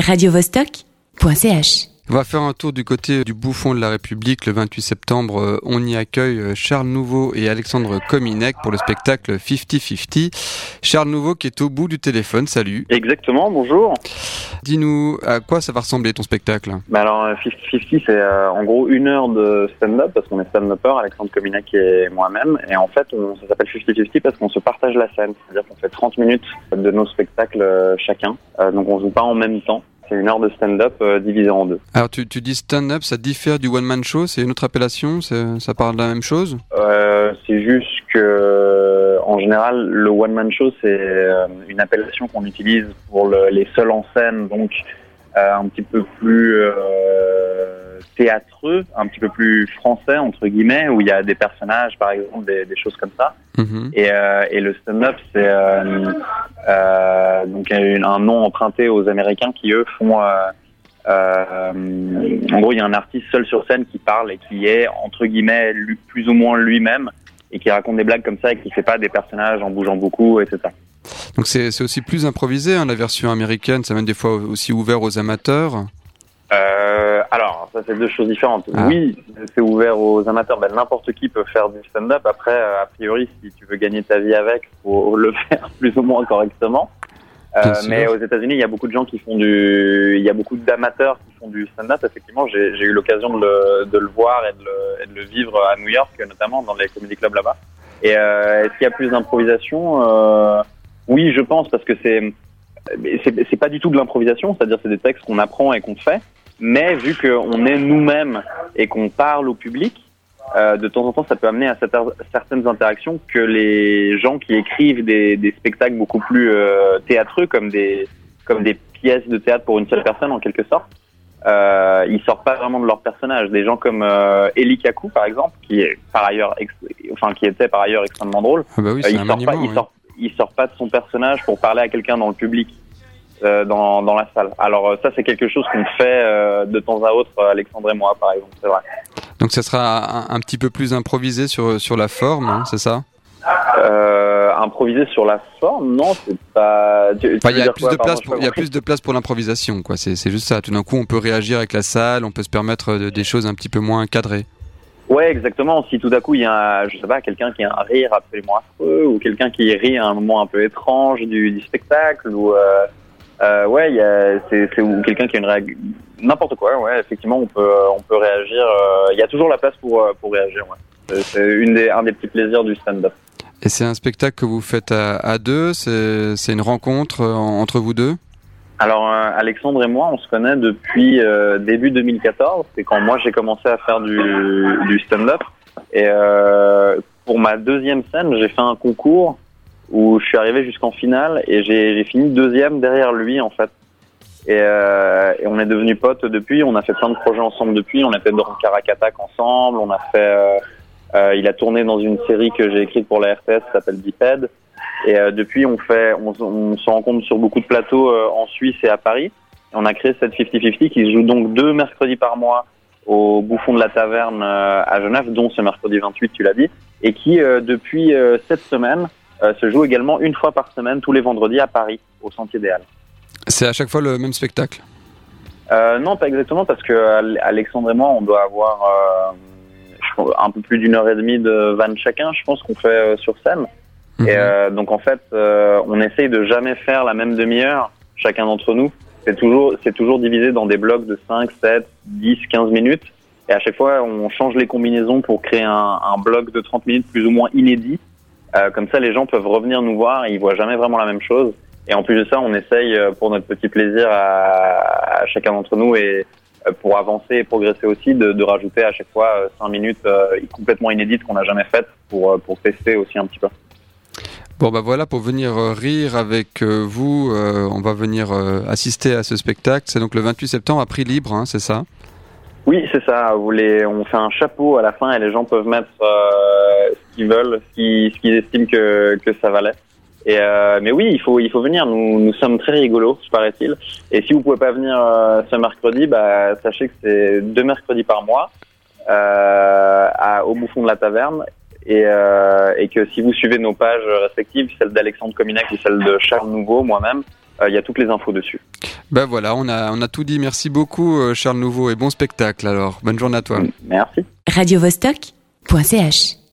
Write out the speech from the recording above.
radiovostok.ch On va faire un tour du côté du bouffon de la République. Le 28 septembre, euh, on y accueille euh, Charles Nouveau et Alexandre Kominek pour le spectacle 50-50. Charles Nouveau qui est au bout du téléphone, salut. Exactement, bonjour. Dis-nous à quoi ça va ressembler ton spectacle? Bah alors 50-50 c'est euh, en gros une heure de stand-up parce qu'on est stand-upper, Alexandre Kominek et moi-même. Et en fait on, ça s'appelle 50-50 parce qu'on se partage la scène. C'est-à-dire qu'on fait 30 minutes de nos spectacles euh, chacun. Euh, donc on joue pas en même temps. C'est une heure de stand-up euh, divisée en deux. Alors tu, tu dis stand-up, ça diffère du one-man show, c'est une autre appellation, ça parle de la même chose? Euh, c'est juste que, en général, le one man show c'est euh, une appellation qu'on utilise pour le- les seuls en scène, donc euh, un petit peu plus euh, théâtreux, un petit peu plus français entre guillemets, où il y a des personnages, par exemple, des, des choses comme ça. Mhm. Et, euh, et le stand-up c'est euh, euh, donc un, nom emprunté aux Américains qui eux font en gros, il y a un artiste seul sur scène qui parle et qui est entre guillemets lui- plus ou moins lui-même et qui raconte des blagues comme ça et qui fait pas des personnages en bougeant beaucoup, etc. Donc c'est c'est aussi plus improvisé, hein, la version américaine, ça même des fois aussi ouvert aux amateurs? Euh, ça c'est deux choses différentes. Ah. Oui, c'est ouvert aux amateurs. Ben, N'importe qui peut faire du stand-up. Après, euh, a priori, si tu veux gagner ta vie avec, faut le faire plus ou moins correctement. Euh, mais aux États-Unis, il y a beaucoup de gens qui font du, il y a beaucoup d'amateurs qui font du stand-up. Effectivement, j'ai j'ai eu l'occasion de le, de le voir et de le, et de le vivre à New York, notamment dans les comedy clubs là-bas. Et euh, est-ce qu'il y a plus d'improvisation euh, Oui, je pense parce que c'est c'est c'est pas du tout de l'improvisation, c'est-à-dire c'est des textes qu'on apprend et qu'on fait. Mais vu qu'on est nous-mêmes et qu'on parle au public, euh, de temps en temps, ça peut amener à certaines interactions que les gens qui écrivent des, des spectacles beaucoup plus euh, théâtreux, comme des comme des pièces de théâtre pour une seule personne en quelque sorte, euh, ils sortent pas vraiment de leur personnage. Des gens comme euh, Eli Kaku, par exemple, qui est par ailleurs, ex- enfin qui était par ailleurs extrêmement drôle. Ah bah oui, Euh, il sort pas, sort, il sort pas de son personnage pour parler à quelqu'un dans le public, euh, dans, dans la salle. Alors euh, ça, c'est quelque chose qu'on fait euh, de temps à autre, Alexandre et moi, par exemple, c'est vrai. Donc ça sera un, un petit peu plus improvisé sur, sur la forme, hein, c'est ça? Euh, improviser sur la forme, non, c'est pas. Enfin, il y a plus quoi de Pardon, pour, y a plus de place pour l'improvisation, quoi. C'est c'est juste ça. Tout d'un coup, on peut réagir avec la salle, on peut se permettre de- des choses un petit peu moins cadrées. Ouais, exactement. Si tout d'un coup il y a, je sais pas, quelqu'un qui a un rire absolument affreux, ou quelqu'un qui rit à un moment un peu étrange du, du spectacle, ou euh, euh, ouais, c'est, quelqu'un qui a une réaction, n'importe quoi. Ouais, effectivement, on peut, on peut réagir. euh, Il y a toujours la place pour, euh, pour réagir. Ouais. C'est, une des, un des petits plaisirs du stand-up. Et c'est un spectacle que vous faites à, à deux. C'est c'est une rencontre euh, en- entre vous deux? Alors euh, Alexandre et moi, on se connaît depuis euh, début 2014. C'est quand moi j'ai commencé à faire du, du stand-up. Et euh, pour ma deuxième scène, j'ai fait un concours où je suis arrivé jusqu'en finale et j'ai fini deuxième derrière lui en fait. Et, euh, et on est devenus potes depuis. On a fait plein de projets ensemble depuis. On a fait dans Caracatak ensemble. On a fait. euh, euh, il a tourné dans une série que j'ai écrite pour la RTS s'appelle Biped. Et depuis, on fait, on, se rencontre sur beaucoup de plateaux en Suisse et à Paris. Et on a créé cette 50-50 qui se joue donc deux mercredis par mois au Bouffon de la Taverne à Genève, dont ce mercredi 28, tu l'as dit, et qui depuis cette semaine se joue également une fois par semaine, tous les vendredis à Paris, au Sentier des Halles. C'est à chaque fois le même spectacle? Euh, non, pas exactement, parce que Al- Alexandre et moi, on doit avoir euh, un peu plus d'une heure et demie de van chacun, je pense qu'on fait euh, sur scène. Mhm. Et euh, donc en fait, euh, on essaye de jamais faire la même demi-heure chacun d'entre nous. C'est toujours, c'est toujours divisé dans des blocs de 5, 7, 10, 15 minutes. Et à chaque fois, on change les combinaisons pour créer un, un bloc de 30 minutes plus ou moins inédit. Euh, comme ça, les gens peuvent revenir nous voir et ils voient jamais vraiment la même chose. Et en plus de ça, on essaye euh, pour notre petit plaisir à, à chacun d'entre nous et euh, pour avancer et progresser aussi de, de rajouter à chaque fois 5 minutes euh, complètement inédites qu'on n'a jamais faites pour, pour tester aussi un petit peu. Bon bah voilà pour venir rire avec vous. euh, on va venir assister à ce spectacle. C'est donc le 28 septembre à prix libre, hein, c'est ça? Oui, c'est ça. Vous les- on fait un chapeau à la fin et les gens peuvent mettre euh, qu'ils veulent, ce qu'ils, estiment que, que ça valait. Et euh, mais oui, il faut il faut venir. Nous nous sommes très rigolos, paraît-il. Et si vous pouvez pas venir euh, ce mercredi, bah sachez que c'est deux mercredis par mois euh, à, au bouffon de la taverne. Et, euh, et que si vous suivez nos pages respectives, celle d'Alexandre Cominac et celle de Charles Nouveau, moi-même, euh, il y a toutes les infos dessus. Ben voilà, on a, on a tout dit. Merci beaucoup, Charles Nouveau, et bon spectacle alors. Bonne journée à toi. Merci. Radio -Vostok .ch